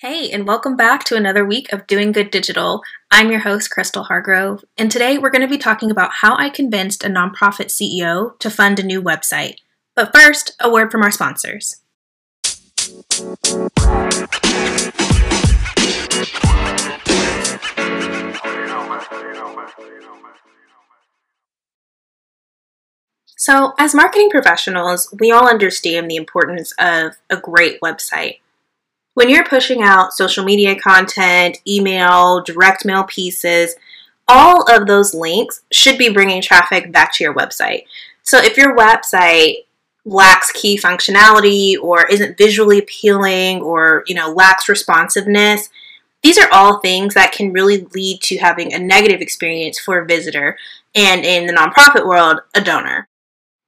Hey, and welcome back to another week of Doing Good Digital. I'm your host, Crystal Hargrove, and today we're going to be talking about how I convinced a nonprofit CEO to fund a new website. But first, a word from our sponsors. So, as marketing professionals, we all understand the importance of a great website when you're pushing out social media content, email, direct mail pieces, all of those links should be bringing traffic back to your website. So if your website lacks key functionality or isn't visually appealing or, you know, lacks responsiveness, these are all things that can really lead to having a negative experience for a visitor and in the nonprofit world, a donor.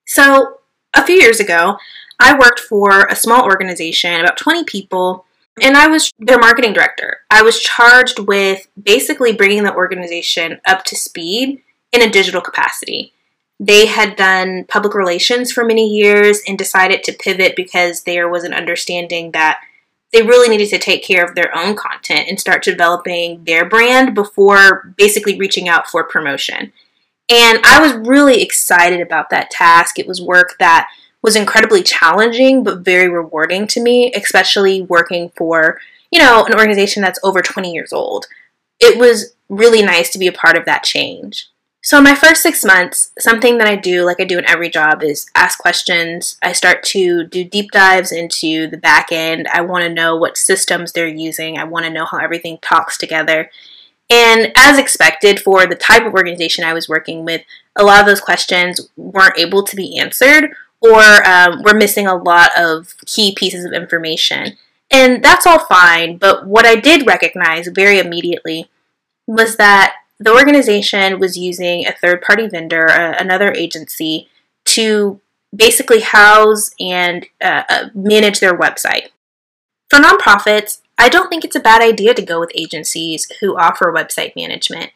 So, a few years ago, I worked for a small organization, about 20 people, and I was their marketing director. I was charged with basically bringing the organization up to speed in a digital capacity. They had done public relations for many years and decided to pivot because there was an understanding that they really needed to take care of their own content and start developing their brand before basically reaching out for promotion. And I was really excited about that task. It was work that was incredibly challenging but very rewarding to me, especially working for, you know, an organization that's over 20 years old. It was really nice to be a part of that change. So, in my first six months, something that I do, like I do in every job, is ask questions. I start to do deep dives into the back end. I want to know what systems they're using, I want to know how everything talks together. And as expected, for the type of organization I was working with, a lot of those questions weren't able to be answered or um, we're missing a lot of key pieces of information. And that's all fine, but what I did recognize very immediately was that the organization was using a third party vendor, uh, another agency, to basically house and uh, uh, manage their website. For nonprofits, I don't think it's a bad idea to go with agencies who offer website management.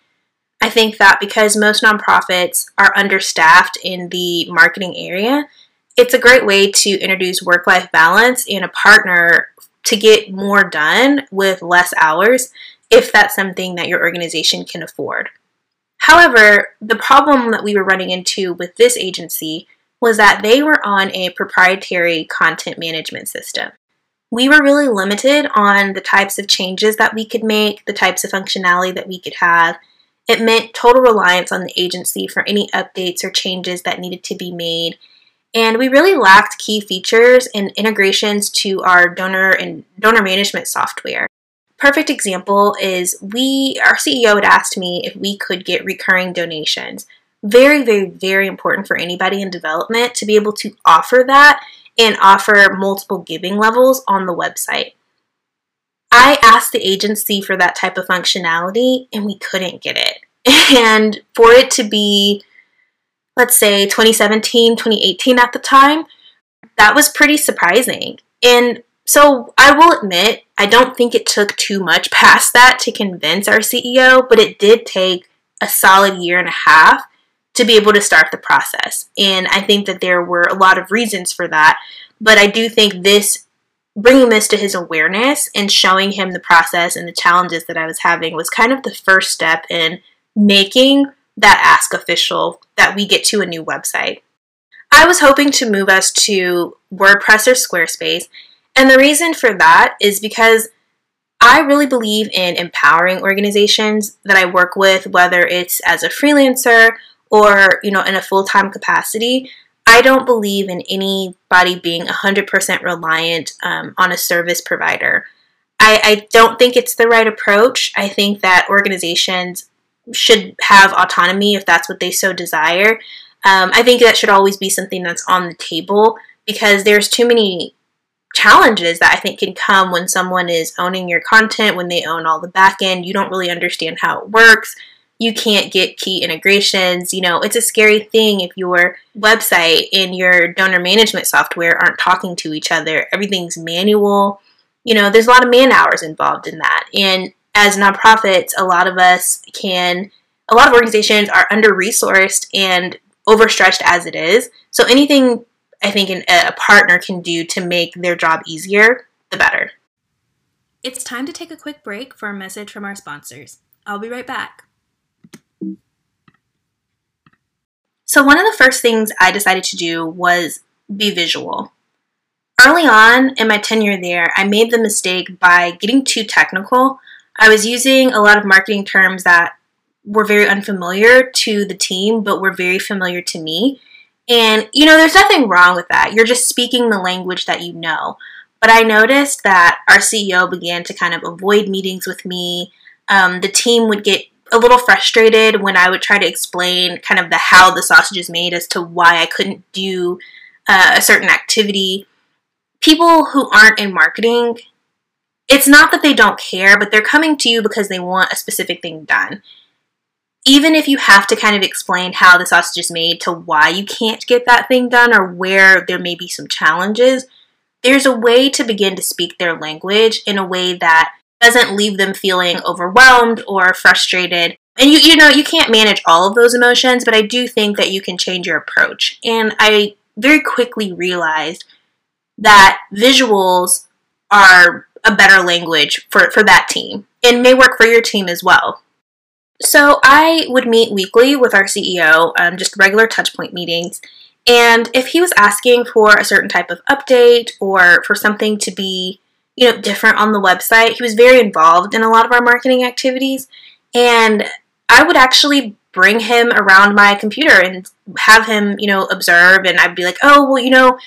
I think that because most nonprofits are understaffed in the marketing area, it's a great way to introduce work life balance and a partner to get more done with less hours if that's something that your organization can afford. However, the problem that we were running into with this agency was that they were on a proprietary content management system. We were really limited on the types of changes that we could make, the types of functionality that we could have. It meant total reliance on the agency for any updates or changes that needed to be made and we really lacked key features and integrations to our donor and donor management software. Perfect example is we our CEO had asked me if we could get recurring donations. Very, very, very important for anybody in development to be able to offer that and offer multiple giving levels on the website. I asked the agency for that type of functionality and we couldn't get it. And for it to be let's say 2017, 2018 at the time, that was pretty surprising. And so I will admit, I don't think it took too much past that to convince our CEO, but it did take a solid year and a half to be able to start the process. And I think that there were a lot of reasons for that, but I do think this bringing this to his awareness and showing him the process and the challenges that I was having was kind of the first step in making that ask official that we get to a new website. I was hoping to move us to WordPress or Squarespace, and the reason for that is because I really believe in empowering organizations that I work with, whether it's as a freelancer or, you know, in a full-time capacity. I don't believe in anybody being 100% reliant um, on a service provider. I, I don't think it's the right approach. I think that organizations should have autonomy if that's what they so desire. Um, I think that should always be something that's on the table because there's too many challenges that I think can come when someone is owning your content, when they own all the back end. You don't really understand how it works. You can't get key integrations. You know, it's a scary thing if your website and your donor management software aren't talking to each other. Everything's manual. You know, there's a lot of man hours involved in that. And as nonprofits, a lot of us can, a lot of organizations are under resourced and overstretched as it is. So anything I think an, a partner can do to make their job easier, the better. It's time to take a quick break for a message from our sponsors. I'll be right back. So, one of the first things I decided to do was be visual. Early on in my tenure there, I made the mistake by getting too technical. I was using a lot of marketing terms that were very unfamiliar to the team, but were very familiar to me. And, you know, there's nothing wrong with that. You're just speaking the language that you know. But I noticed that our CEO began to kind of avoid meetings with me. Um, the team would get a little frustrated when I would try to explain kind of the how the sausage is made as to why I couldn't do uh, a certain activity. People who aren't in marketing, it's not that they don't care, but they're coming to you because they want a specific thing done. Even if you have to kind of explain how the sausage is made to why you can't get that thing done or where there may be some challenges, there's a way to begin to speak their language in a way that doesn't leave them feeling overwhelmed or frustrated. And you you know, you can't manage all of those emotions, but I do think that you can change your approach. And I very quickly realized that visuals are a better language for, for that team and may work for your team as well. So I would meet weekly with our CEO, um, just regular touchpoint meetings, and if he was asking for a certain type of update or for something to be, you know, different on the website, he was very involved in a lot of our marketing activities. And I would actually bring him around my computer and have him, you know, observe and I'd be like, "Oh, well, you know,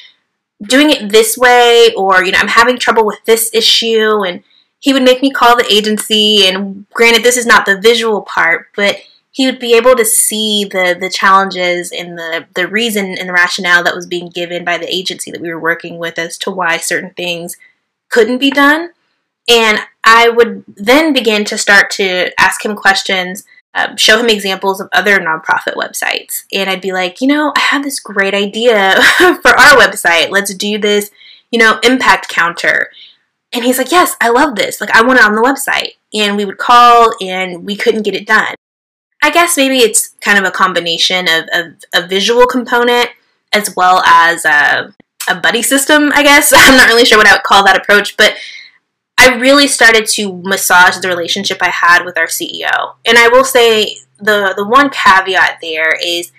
doing it this way or, you know, I'm having trouble with this issue." And he would make me call the agency and granted this is not the visual part, but he would be able to see the the challenges and the the reason and the rationale that was being given by the agency that we were working with as to why certain things couldn't be done and i would then begin to start to ask him questions um, show him examples of other nonprofit websites. And i'd be like you know i have this great idea for our website. Let's do this you know impact counter. And he's like yes i love this. Like i want it on the website. And we would call and we couldn't get it done. I guess maybe it's kind of a combination of, of a visual component as well as a, a buddy system, I guess. I'm not really sure what I would call that approach, but I really started to massage the relationship I had with our CEO. And I will say the, the one caveat there is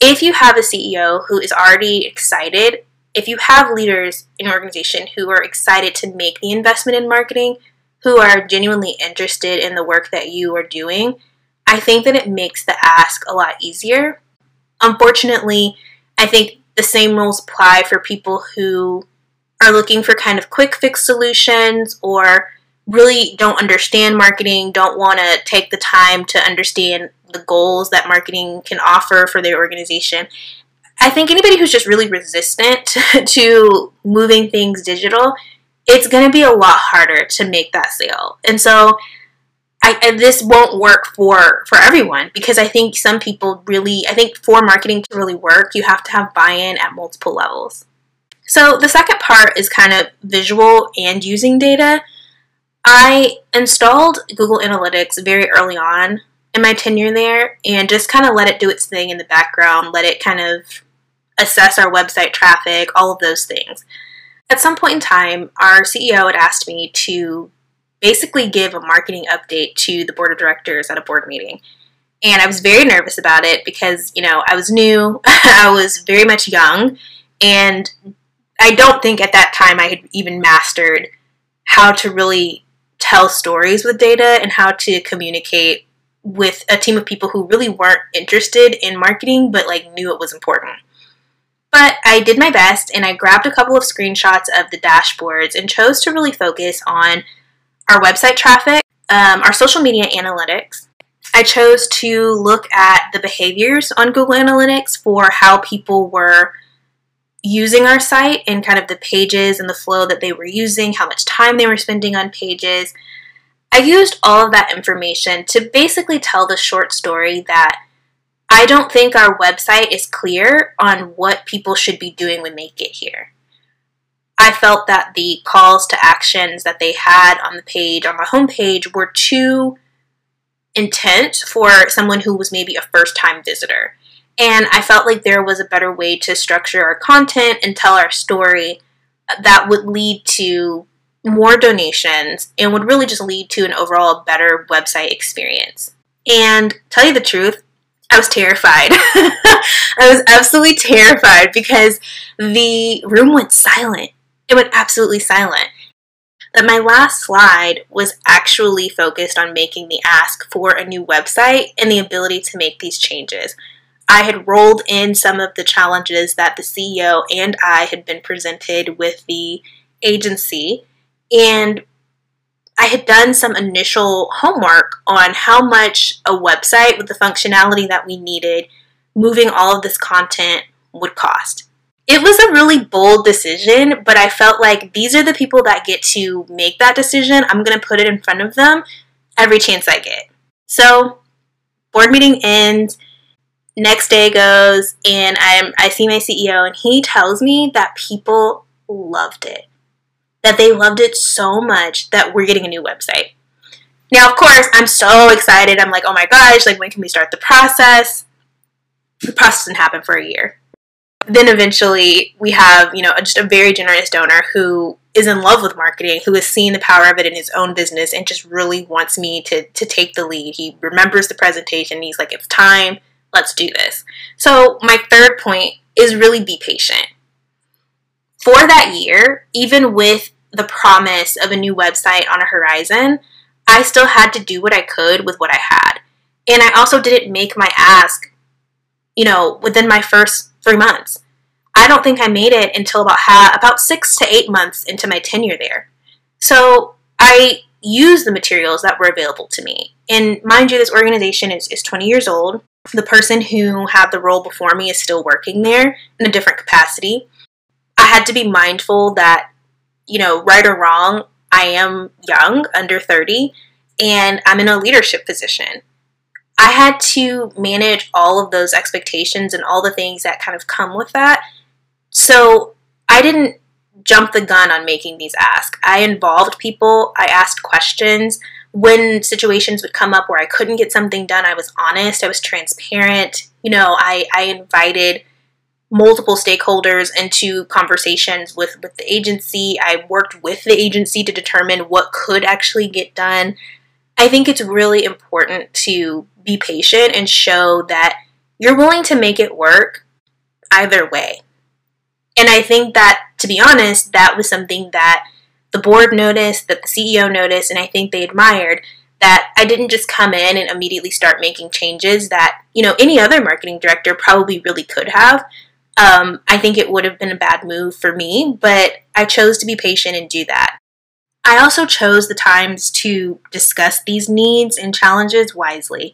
if you have a CEO who is already excited, if you have leaders in an organization who are excited to make the investment in marketing, who are genuinely interested in the work that you are doing, I think that it makes the ask a lot easier. Unfortunately, I think the same rules apply for people who are looking for kind of quick fix solutions or really don't understand marketing, don't want to take the time to understand the goals that marketing can offer for their organization. I think anybody who's just really resistant to moving things digital, it's going to be a lot harder to make that sale. And so I, this won't work for for everyone because I think some people really I think for marketing to really work you have to have buy-in at multiple levels. So the second part is kind of visual and using data. I installed Google Analytics very early on in my tenure there and just kind of let it do its thing in the background, let it kind of assess our website traffic, all of those things. At some point in time, our CEO had asked me to basically give a marketing update to the board of directors at a board meeting. And I was very nervous about it because, you know, I was new, I was very much young, and I don't think at that time I had even mastered how to really tell stories with data and how to communicate with a team of people who really weren't interested in marketing but like knew it was important. But I did my best and I grabbed a couple of screenshots of the dashboards and chose to really focus on our website traffic, um, our social media analytics. I chose to look at the behaviors on Google Analytics for how people were using our site and kind of the pages and the flow that they were using, how much time they were spending on pages. I used all of that information to basically tell the short story that I don't think our website is clear on what people should be doing when they get here. I felt that the calls to actions that they had on the page, on the homepage, were too intense for someone who was maybe a first time visitor. And I felt like there was a better way to structure our content and tell our story that would lead to more donations, and would really just lead to an overall better website experience. And tell you the truth, I was terrified. I was absolutely terrified because the room went silent. It went absolutely silent. That my last slide was actually focused on making the ask for a new website and the ability to make these changes. I had rolled in some of the challenges that the CEO and I had been presented with the agency, and I had done some initial homework on how much a website with the functionality that we needed, moving all of this content, would cost. It was a really bold decision, but I felt like these are the people that get to make that decision. I'm going to put it in front of them every chance I get. So, board meeting ends. Next day goes, and I'm, I see my CEO, and he tells me that people loved it that they loved it so much that we're getting a new website. Now, of course, I'm so excited. I'm like, oh my gosh, like when can we start the process? The process didn't happen for a year. Then eventually we have, you know, just a very generous donor who is in love with marketing, who has seen the power of it in his own business and just really wants me to, to take the lead. He remembers the presentation. He's like, it's time. Let's do this. So my third point is really be patient. For that year, even with the promise of a new website on a horizon, I still had to do what I could with what I had. And I also didn't make my ask, you know, within my first three months. I don't think I made it until about ha- about six to eight months into my tenure there. So I used the materials that were available to me. And mind you, this organization is, is 20 years old. The person who had the role before me is still working there in a different capacity. I had to be mindful that you know, right or wrong, I am young, under 30, and I'm in a leadership position. I had to manage all of those expectations and all the things that kind of come with that. So I didn't jump the gun on making these asks. I involved people, I asked questions. When situations would come up where I couldn't get something done, I was honest, I was transparent. You know, I, I invited multiple stakeholders into conversations with, with the agency. I worked with the agency to determine what could actually get done. I think it's really important to be patient and show that you're willing to make it work either way. And I think that, to be honest, that was something that the board noticed, that the CEO noticed, and I think they admired that I didn't just come in and immediately start making changes that, you know, any other marketing director probably really could have. Um, I think it would have been a bad move for me, but I chose to be patient and do that. I also chose the times to discuss these needs and challenges wisely.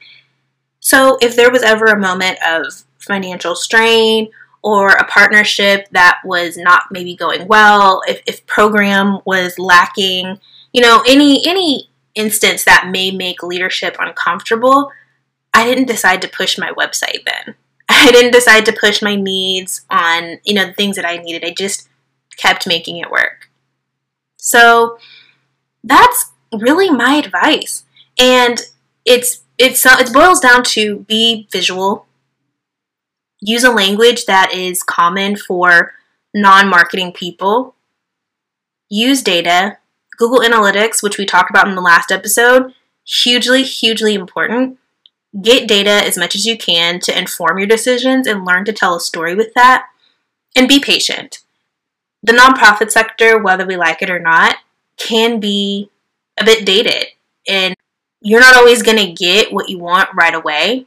So, if there was ever a moment of financial strain or a partnership that was not maybe going well, if, if program was lacking, you know, any any instance that may make leadership uncomfortable, I didn't decide to push my website then. I didn't decide to push my needs on, you know, the things that I needed. I just kept making it work. So that's really my advice. And it's it's it boils down to be visual. Use a language that is common for non-marketing people. Use data. Google Analytics, which we talked about in the last episode, hugely hugely important Get data as much as you can to inform your decisions and learn to tell a story with that. And be patient. The nonprofit sector, whether we like it or not, can be a bit dated. And you're not always going to get what you want right away.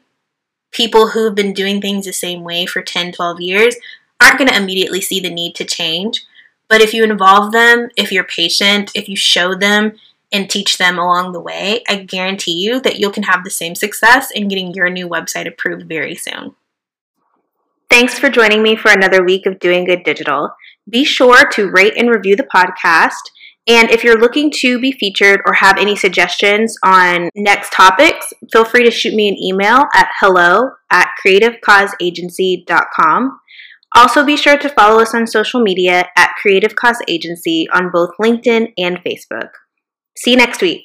People who've been doing things the same way for 10, 12 years aren't going to immediately see the need to change. But if you involve them, if you're patient, if you show them and teach them along the way, I guarantee you that you can have the same success in getting your new website approved very soon. Thanks for joining me for another week of Doing Good Digital. Be sure to rate and review the podcast. And if you're looking to be featured or have any suggestions on next topics, feel free to shoot me an email at hello at creativecauseagency.com. Also, be sure to follow us on social media at Creative Cause Agency on both LinkedIn and Facebook. See you next week.